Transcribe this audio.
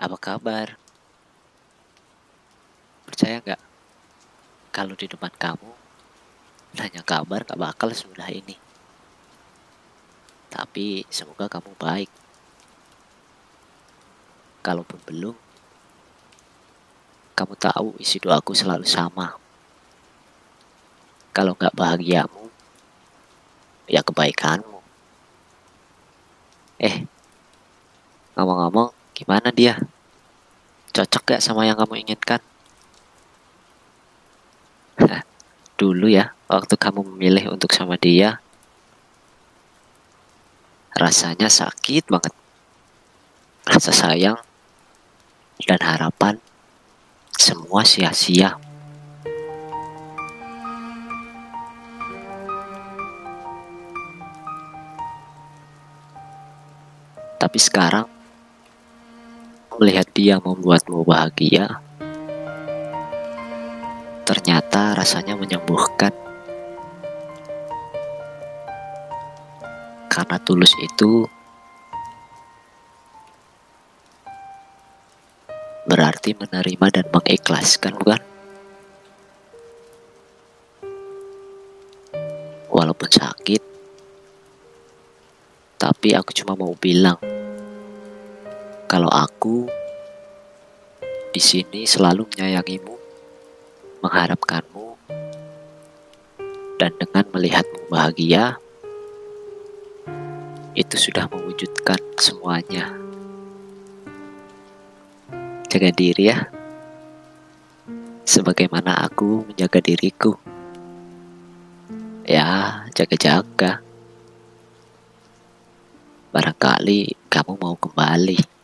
Apa kabar? Percaya nggak? Kalau di depan kamu, nanya kabar gak bakal semudah ini. Tapi semoga kamu baik. Kalaupun belum, kamu tahu isi doaku selalu sama. Kalau nggak bahagiamu, ya kebaikanmu. Eh, ngomong-ngomong, gimana dia? Cocok gak sama yang kamu inginkan? Dulu ya, waktu kamu memilih untuk sama dia, rasanya sakit banget. Rasa sayang dan harapan semua sia-sia. Tapi sekarang, melihat dia membuatmu bahagia, ternyata rasanya menyembuhkan. Karena tulus itu berarti menerima dan mengikhlaskan, bukan? Walaupun sakit, tapi aku cuma mau bilang kalau aku di sini selalu menyayangimu, mengharapkanmu, dan dengan melihatmu bahagia, itu sudah mewujudkan semuanya. Jaga diri ya, sebagaimana aku menjaga diriku. Ya, jaga-jaga. Barangkali kamu mau kembali.